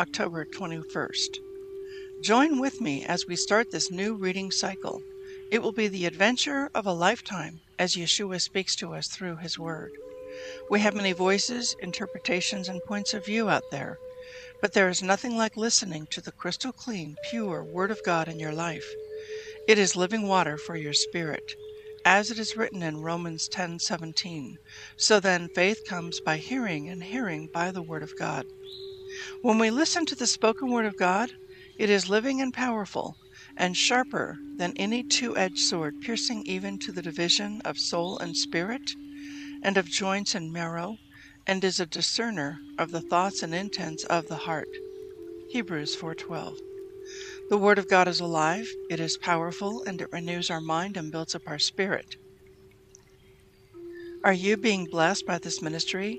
October 21st. Join with me as we start this new reading cycle. It will be the adventure of a lifetime as Yeshua speaks to us through his word. We have many voices, interpretations, and points of view out there, but there is nothing like listening to the crystal clean, pure Word of God in your life. It is living water for your spirit, as it is written in Romans 10:17. So then faith comes by hearing and hearing by the word of God. When we listen to the spoken word of God, it is living and powerful, and sharper than any two edged sword, piercing even to the division of soul and spirit, and of joints and marrow, and is a discerner of the thoughts and intents of the heart. Hebrews 4:12. The word of God is alive, it is powerful, and it renews our mind and builds up our spirit. Are you being blessed by this ministry?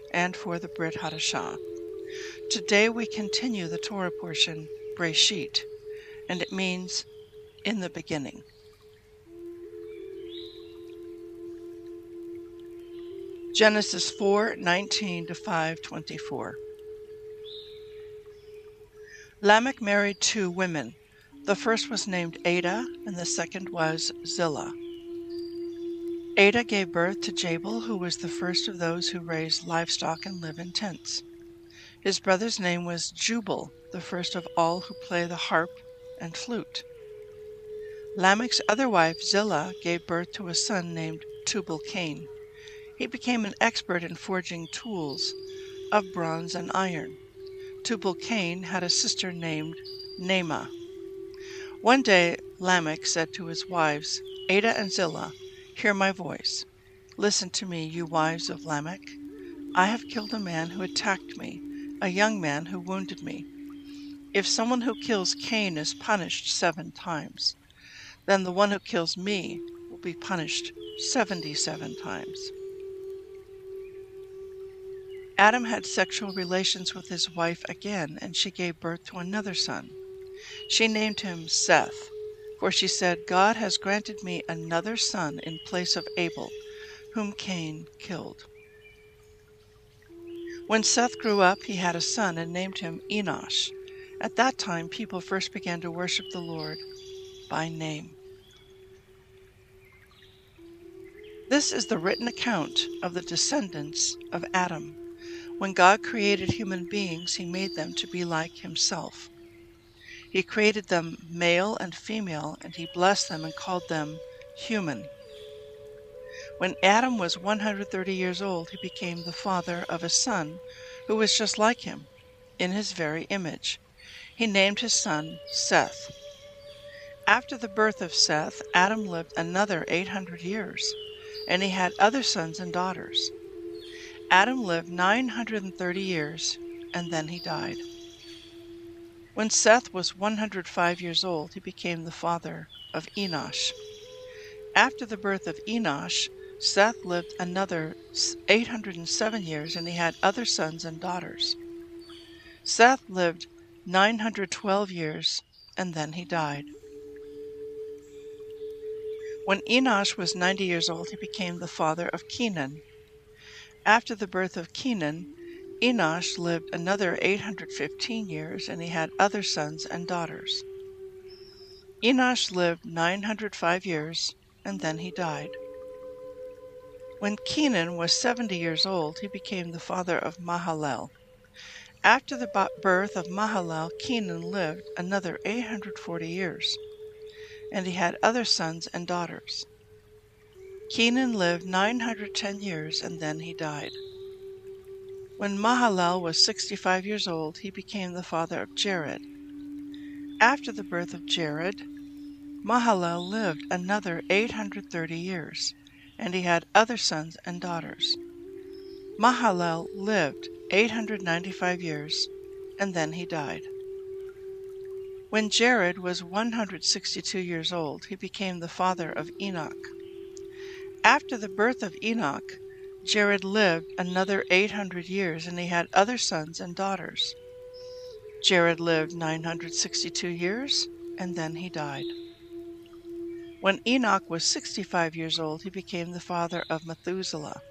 and for the Brit Hadashah. Today we continue the Torah portion, Breshit, and it means in the beginning. Genesis 4:19 to 5:24. Lamech married two women. The first was named Adah, and the second was Zillah. Adah gave birth to Jabal, who was the first of those who raise livestock and live in tents. His brother's name was Jubal, the first of all who play the harp and flute. Lamech's other wife, Zillah, gave birth to a son named Tubal Cain. He became an expert in forging tools of bronze and iron. Tubal Cain had a sister named Naamah. One day Lamech said to his wives, Adah and Zillah, Hear my voice. Listen to me, you wives of Lamech. I have killed a man who attacked me a young man who wounded me. If someone who kills Cain is punished seven times, then the one who kills me will be punished 77 times. Adam had sexual relations with his wife again, and she gave birth to another son. She named him Seth, for she said, God has granted me another son in place of Abel, whom Cain killed. When Seth grew up, he had a son and named him Enosh. At that time, people first began to worship the Lord by name. This is the written account of the descendants of Adam. When God created human beings, he made them to be like himself. He created them male and female, and he blessed them and called them human. When Adam was 130 years old, he became the father of a son who was just like him, in his very image. He named his son Seth. After the birth of Seth, Adam lived another 800 years, and he had other sons and daughters. Adam lived 930 years, and then he died. When Seth was 105 years old, he became the father of Enosh. After the birth of Enosh, Seth lived another 807 years and he had other sons and daughters. Seth lived 912 years and then he died. When Enosh was 90 years old, he became the father of Kenan. After the birth of Kenan, Enosh lived another 815 years, and he had other sons and daughters. Enosh lived 905 years, and then he died. When Kenan was 70 years old, he became the father of Mahalalel. After the birth of Mahalalel, Kenan lived another 840 years, and he had other sons and daughters. Kenan lived 910 years, and then he died. When Mahalalel was 65 years old, he became the father of Jared. After the birth of Jared, Mahalalel lived another 830 years, and he had other sons and daughters. Mahalalel lived 895 years, and then he died. When Jared was 162 years old, he became the father of Enoch. After the birth of Enoch, Jared lived another 800 years, and he had other sons and daughters. Jared lived 962 years, and then he died. When Enoch was 65 years old, he became the father of Methuselah.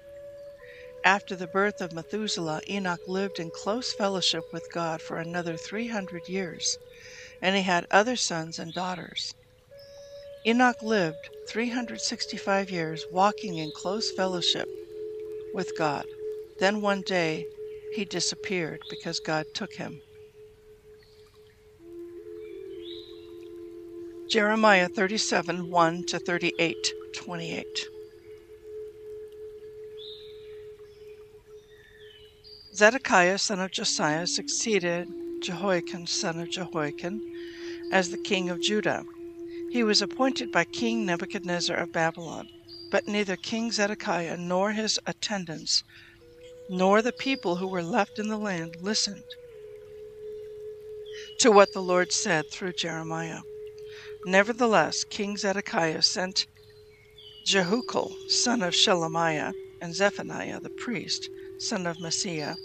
After the birth of Methuselah, Enoch lived in close fellowship with God for another 300 years, and he had other sons and daughters. Enoch lived 365 years walking in close fellowship with God. Then one day he disappeared because God took him. Jeremiah 37 1 to 38 28. Zedekiah son of Josiah succeeded Jehoiachin son of Jehoiakim as the king of Judah. He was appointed by King Nebuchadnezzar of Babylon. But neither King Zedekiah nor his attendants, nor the people who were left in the land, listened to what the Lord said through Jeremiah. Nevertheless, King Zedekiah sent Jehukal, son of Shelemiah, and Zephaniah the priest, son of Maaseiah,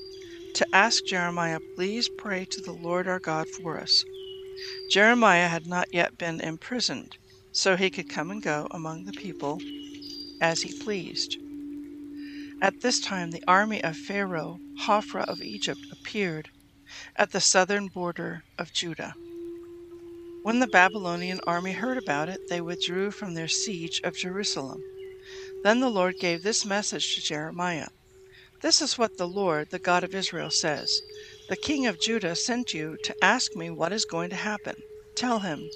to ask Jeremiah, Please pray to the Lord our God for us. Jeremiah had not yet been imprisoned, so he could come and go among the people as he pleased. At this time, the army of Pharaoh, Hophra of Egypt, appeared at the southern border of Judah. When the Babylonian army heard about it, they withdrew from their siege of Jerusalem. Then the Lord gave this message to Jeremiah This is what the Lord, the God of Israel, says The king of Judah sent you to ask me what is going to happen. Tell him,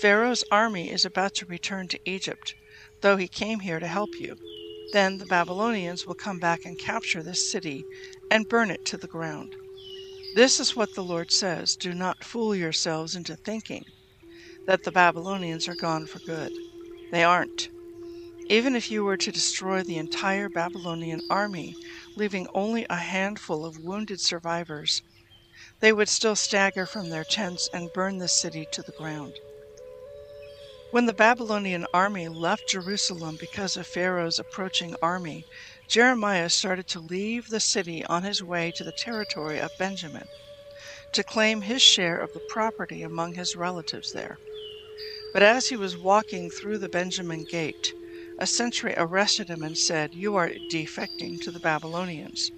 Pharaoh's army is about to return to Egypt though he came here to help you. Then the Babylonians will come back and capture this city and burn it to the ground. This is what the Lord says Do not fool yourselves into thinking that the Babylonians are gone for good. They aren't. Even if you were to destroy the entire Babylonian army, leaving only a handful of wounded survivors, they would still stagger from their tents and burn the city to the ground. When the Babylonian army left Jerusalem because of Pharaoh's approaching army, Jeremiah started to leave the city on his way to the territory of Benjamin to claim his share of the property among his relatives there. But as he was walking through the Benjamin gate, a sentry arrested him and said, You are defecting to the Babylonians.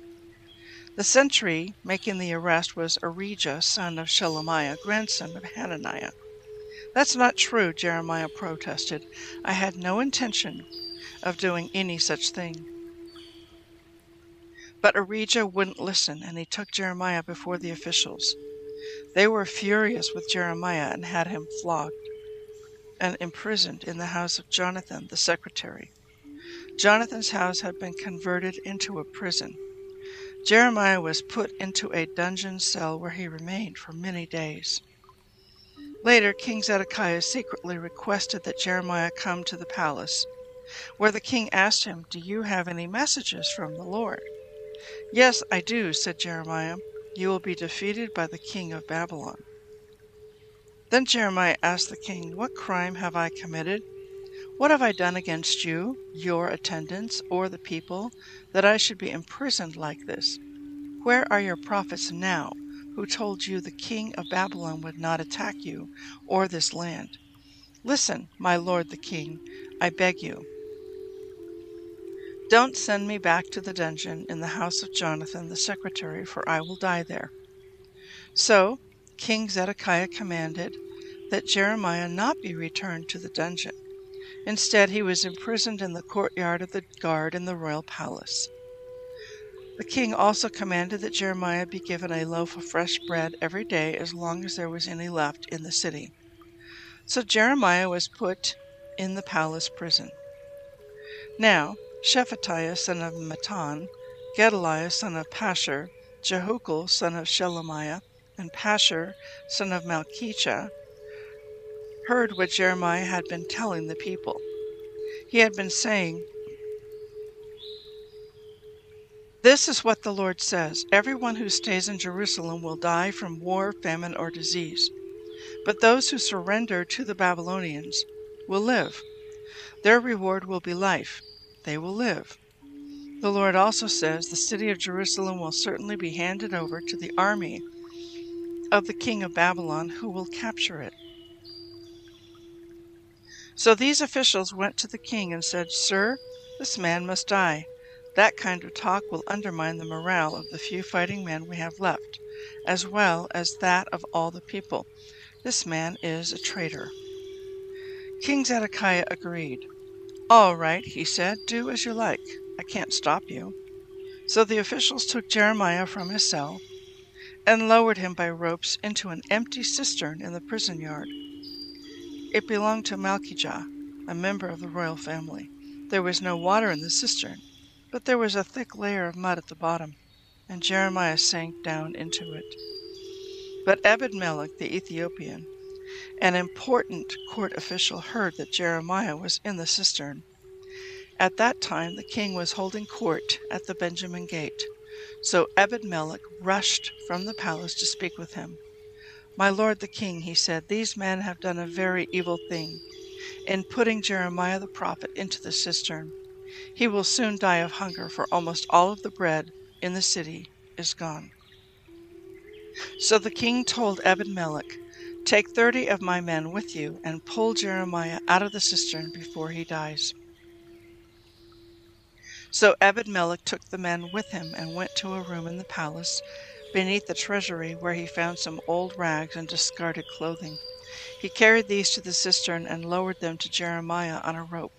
The sentry making the arrest was Arijah, son of Shelemiah, grandson of Hananiah. That's not true, Jeremiah protested. I had no intention of doing any such thing. But Arijah wouldn't listen, and he took Jeremiah before the officials. They were furious with Jeremiah and had him flogged and imprisoned in the house of Jonathan, the secretary. Jonathan's house had been converted into a prison. Jeremiah was put into a dungeon cell where he remained for many days. Later, King Zedekiah secretly requested that Jeremiah come to the palace, where the king asked him, Do you have any messages from the Lord? Yes, I do, said Jeremiah. You will be defeated by the king of Babylon. Then Jeremiah asked the king, What crime have I committed? What have I done against you, your attendants, or the people, that I should be imprisoned like this? Where are your prophets now? Who told you the king of Babylon would not attack you or this land. Listen, my lord the king, I beg you, don't send me back to the dungeon in the house of Jonathan the secretary, for I will die there. So King Zedekiah commanded that Jeremiah not be returned to the dungeon. Instead, he was imprisoned in the courtyard of the guard in the royal palace. The king also commanded that Jeremiah be given a loaf of fresh bread every day as long as there was any left in the city. So Jeremiah was put in the palace prison. Now, Shephatiah son of Mattan, Gedaliah son of Pashur, Jehukal son of Shelemiah, and Pashur son of Malchijah heard what Jeremiah had been telling the people. He had been saying, This is what the Lord says Everyone who stays in Jerusalem will die from war, famine, or disease. But those who surrender to the Babylonians will live. Their reward will be life they will live. The Lord also says the city of Jerusalem will certainly be handed over to the army of the king of Babylon, who will capture it. So these officials went to the king and said, Sir, this man must die. That kind of talk will undermine the morale of the few fighting men we have left, as well as that of all the people. This man is a traitor. King Zedekiah agreed. All right, he said, do as you like. I can't stop you. So the officials took Jeremiah from his cell and lowered him by ropes into an empty cistern in the prison yard. It belonged to Malchijah, a member of the royal family. There was no water in the cistern, but there was a thick layer of mud at the bottom, and Jeremiah sank down into it. But Ebed-melech the Ethiopian an important court official heard that Jeremiah was in the cistern. At that time the king was holding court at the Benjamin gate. So Ebed-melech rushed from the palace to speak with him. My lord the king, he said, these men have done a very evil thing in putting Jeremiah the prophet into the cistern. He will soon die of hunger, for almost all of the bread in the city is gone. So the king told Ebed-melech, Take thirty of my men with you, and pull Jeremiah out of the cistern before he dies. So Ebed-melech took the men with him and went to a room in the palace beneath the treasury, where he found some old rags and discarded clothing. He carried these to the cistern and lowered them to Jeremiah on a rope.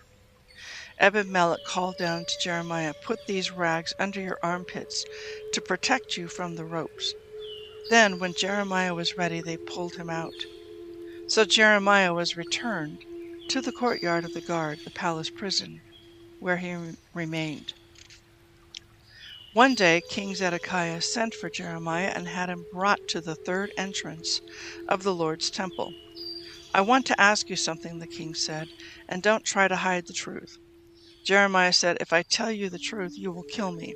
Ebed-melech called down to Jeremiah, Put these rags under your armpits to protect you from the ropes. Then, when Jeremiah was ready, they pulled him out. So Jeremiah was returned to the courtyard of the guard, the palace prison, where he remained. One day King Zedekiah sent for Jeremiah and had him brought to the third entrance of the Lord's temple. I want to ask you something, the king said, and don't try to hide the truth. Jeremiah said, If I tell you the truth, you will kill me,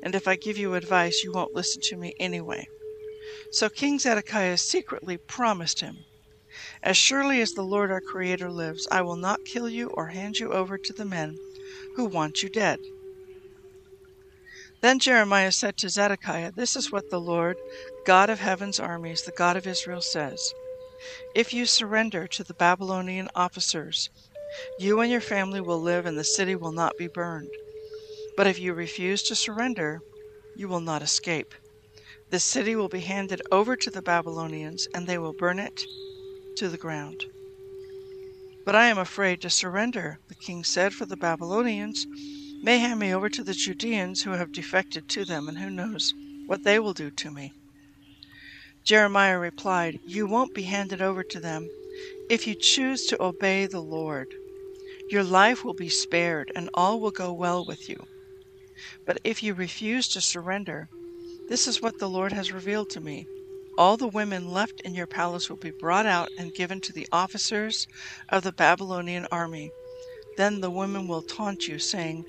and if I give you advice, you won't listen to me anyway. So King Zedekiah secretly promised him, As surely as the Lord our Creator lives, I will not kill you or hand you over to the men who want you dead. Then Jeremiah said to Zedekiah, This is what the Lord, God of heaven's armies, the God of Israel, says If you surrender to the Babylonian officers, you and your family will live and the city will not be burned. But if you refuse to surrender, you will not escape. The city will be handed over to the Babylonians, and they will burn it to the ground. But I am afraid to surrender, the king said, for the Babylonians may hand me over to the Judeans who have defected to them, and who knows what they will do to me. Jeremiah replied, You won't be handed over to them if you choose to obey the Lord. Your life will be spared, and all will go well with you. But if you refuse to surrender, this is what the Lord has revealed to me. All the women left in your palace will be brought out and given to the officers of the Babylonian army. Then the women will taunt you, saying,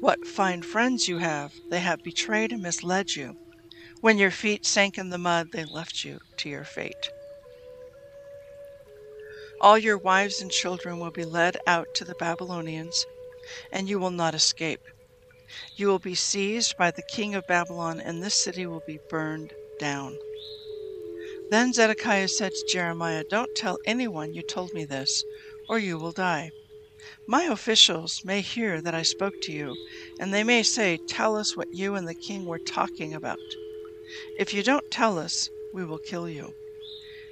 What fine friends you have! They have betrayed and misled you. When your feet sank in the mud, they left you to your fate. All your wives and children will be led out to the Babylonians, and you will not escape. You will be seized by the king of Babylon, and this city will be burned down. Then Zedekiah said to Jeremiah, Don't tell anyone you told me this, or you will die. My officials may hear that I spoke to you, and they may say, Tell us what you and the king were talking about. If you don't tell us, we will kill you.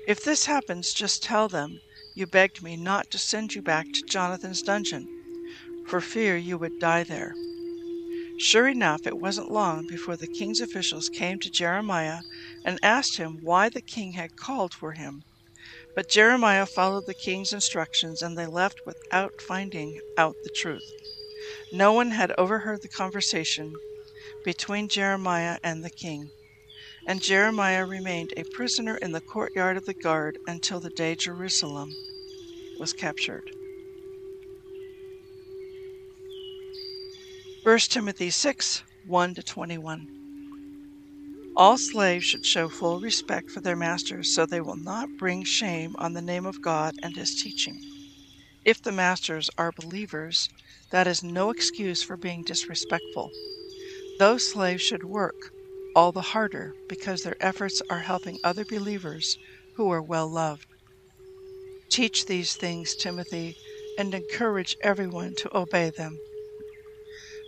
If this happens, just tell them you begged me not to send you back to Jonathan's dungeon, for fear you would die there. Sure enough, it wasn't long before the king's officials came to Jeremiah and asked him why the king had called for him. But Jeremiah followed the king's instructions, and they left without finding out the truth. No one had overheard the conversation between Jeremiah and the king. And Jeremiah remained a prisoner in the courtyard of the guard until the day Jerusalem was captured. 1 Timothy 6 1 to 21. All slaves should show full respect for their masters so they will not bring shame on the name of God and his teaching. If the masters are believers, that is no excuse for being disrespectful. Those slaves should work all the harder because their efforts are helping other believers who are well loved. Teach these things, Timothy, and encourage everyone to obey them.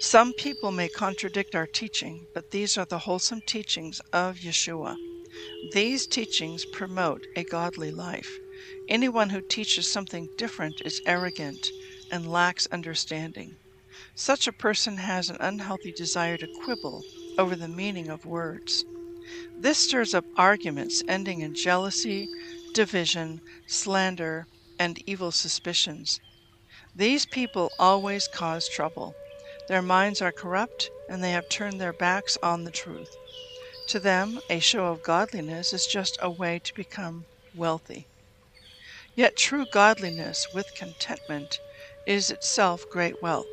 Some people may contradict our teaching, but these are the wholesome teachings of Yeshua. These teachings promote a godly life. Anyone who teaches something different is arrogant and lacks understanding. Such a person has an unhealthy desire to quibble over the meaning of words. This stirs up arguments ending in jealousy, division, slander, and evil suspicions. These people always cause trouble. Their minds are corrupt, and they have turned their backs on the truth. To them, a show of godliness is just a way to become wealthy. Yet true godliness with contentment is itself great wealth.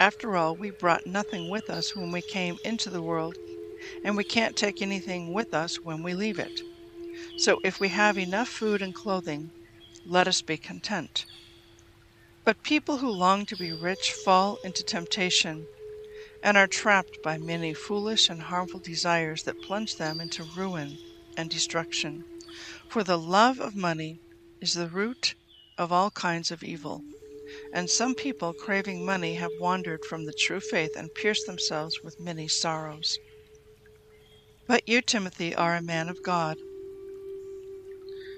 After all, we brought nothing with us when we came into the world, and we can't take anything with us when we leave it. So if we have enough food and clothing, let us be content. But people who long to be rich fall into temptation and are trapped by many foolish and harmful desires that plunge them into ruin and destruction. For the love of money is the root of all kinds of evil. And some people, craving money, have wandered from the true faith and pierced themselves with many sorrows. But you, Timothy, are a man of God.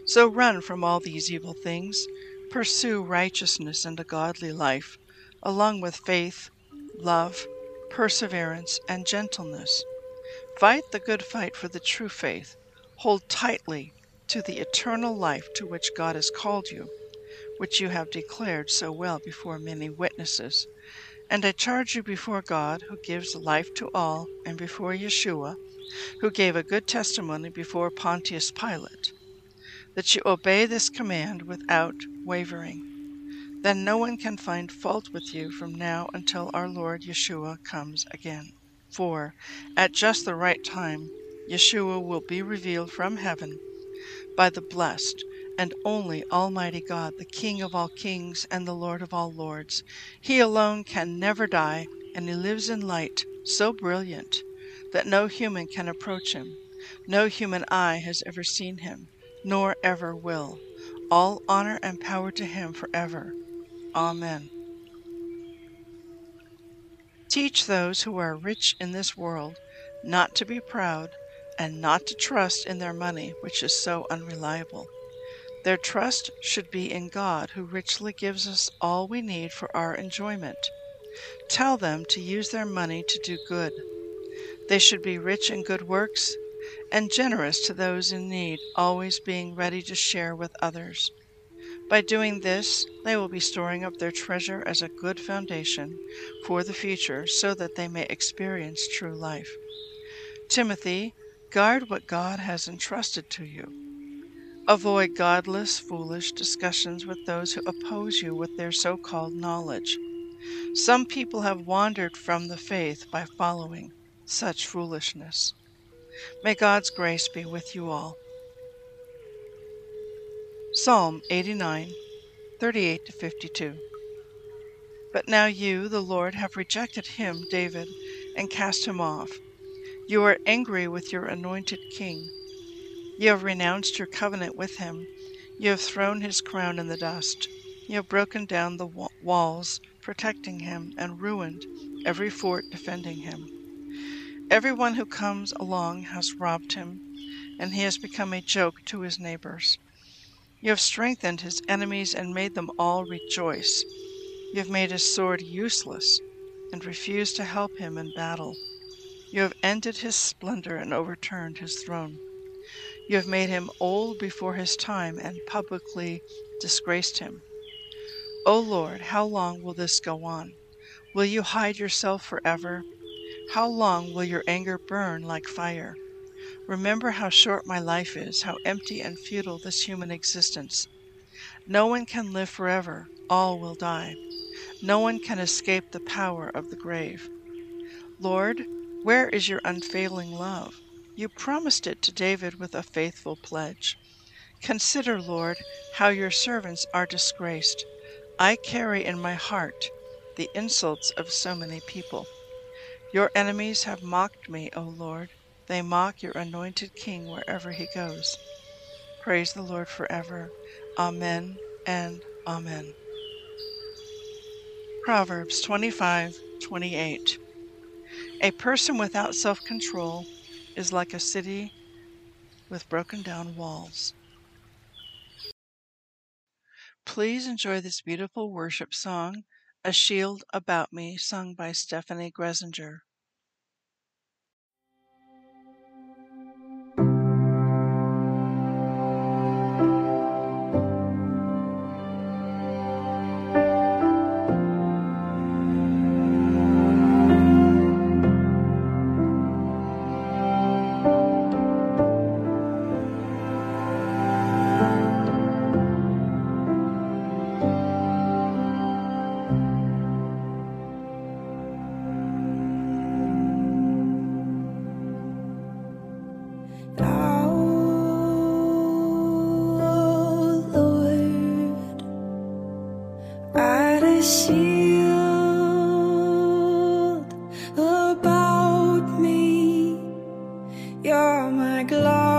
So run from all these evil things Pursue righteousness and a godly life, along with faith, love, perseverance, and gentleness. Fight the good fight for the true faith. Hold tightly to the eternal life to which God has called you, which you have declared so well before many witnesses. And I charge you before God, who gives life to all, and before Yeshua, who gave a good testimony before Pontius Pilate that you obey this command without wavering. Then no one can find fault with you from now until our Lord Yeshua comes again. For at just the right time, Yeshua will be revealed from heaven by the blessed and only Almighty God, the King of all kings and the Lord of all lords. He alone can never die, and he lives in light so brilliant that no human can approach him. No human eye has ever seen him nor ever will. All honor and power to him forever. Amen. Teach those who are rich in this world not to be proud and not to trust in their money, which is so unreliable. Their trust should be in God, who richly gives us all we need for our enjoyment. Tell them to use their money to do good. They should be rich in good works and generous to those in need, always being ready to share with others. By doing this, they will be storing up their treasure as a good foundation for the future so that they may experience true life. Timothy, guard what God has entrusted to you. Avoid godless, foolish discussions with those who oppose you with their so called knowledge. Some people have wandered from the faith by following such foolishness. May God's grace be with you all. Psalm 89, 38 to 52. But now you, the Lord, have rejected him, David, and cast him off. You are angry with your anointed king. You have renounced your covenant with him. You have thrown his crown in the dust. You have broken down the walls protecting him and ruined every fort defending him. Everyone who comes along has robbed him, and he has become a joke to his neighbors. You have strengthened his enemies and made them all rejoice. You have made his sword useless and refused to help him in battle. You have ended his splendor and overturned his throne. You have made him old before his time and publicly disgraced him. O Lord, how long will this go on? Will you hide yourself forever? How long will your anger burn like fire? Remember how short my life is, how empty and futile this human existence. No one can live forever, all will die. No one can escape the power of the grave. Lord, where is your unfailing love? You promised it to David with a faithful pledge. Consider, Lord, how your servants are disgraced. I carry in my heart the insults of so many people. Your enemies have mocked me, O Lord. They mock your anointed king wherever he goes. Praise the Lord forever. Amen and Amen. Proverbs 25 28. A person without self control is like a city with broken down walls. Please enjoy this beautiful worship song, A Shield About Me, sung by Steffany Gretzinger. she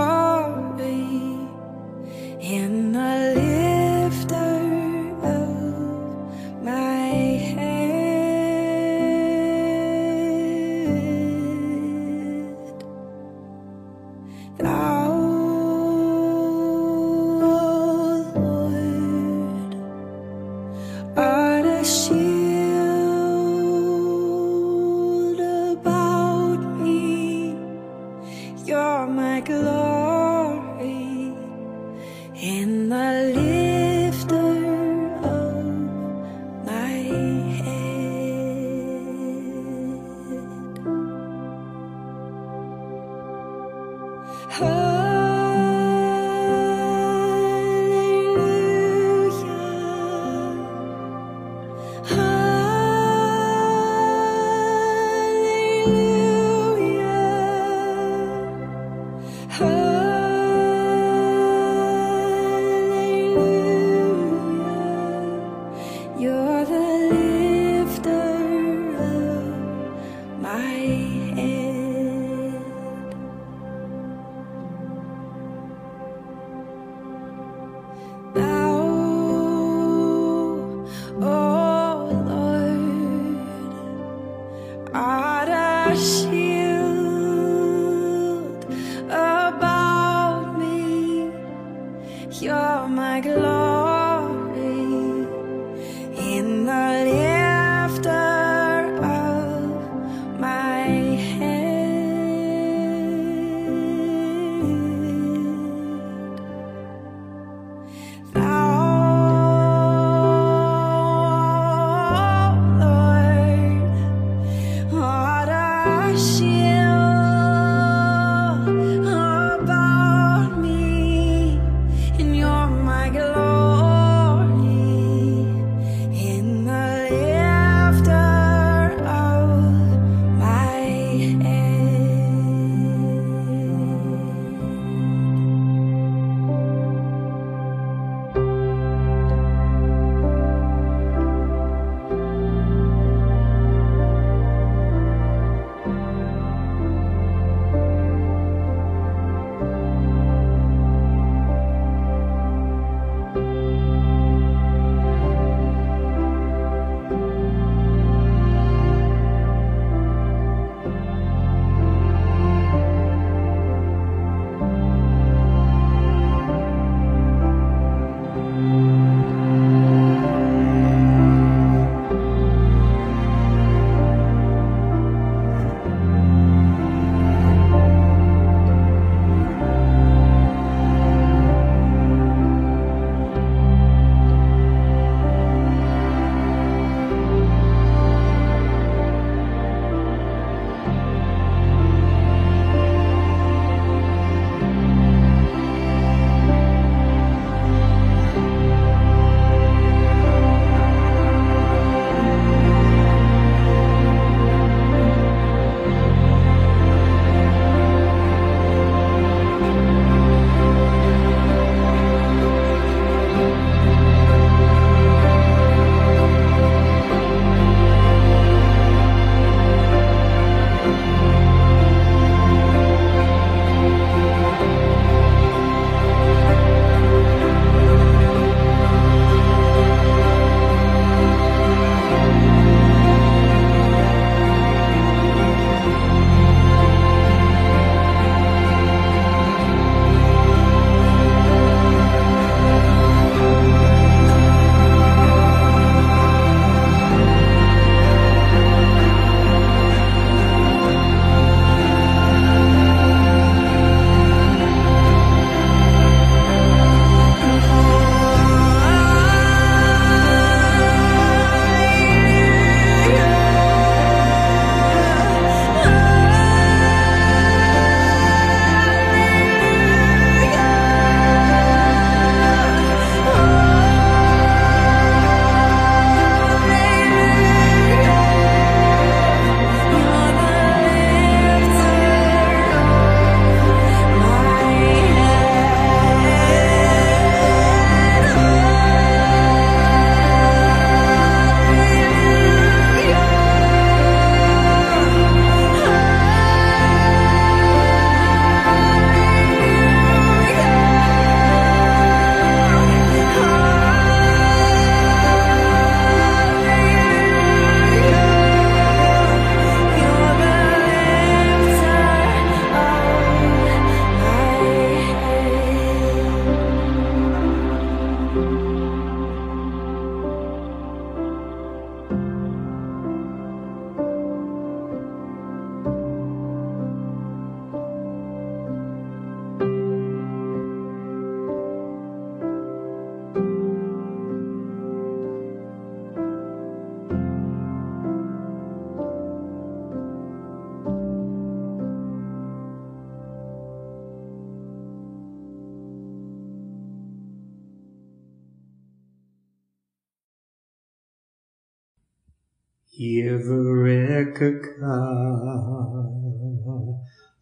Yevrekaka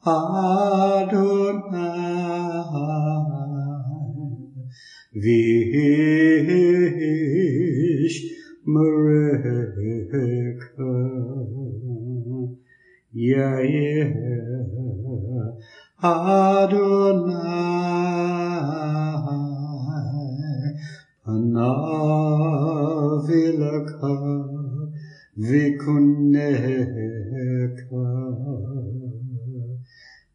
Adonai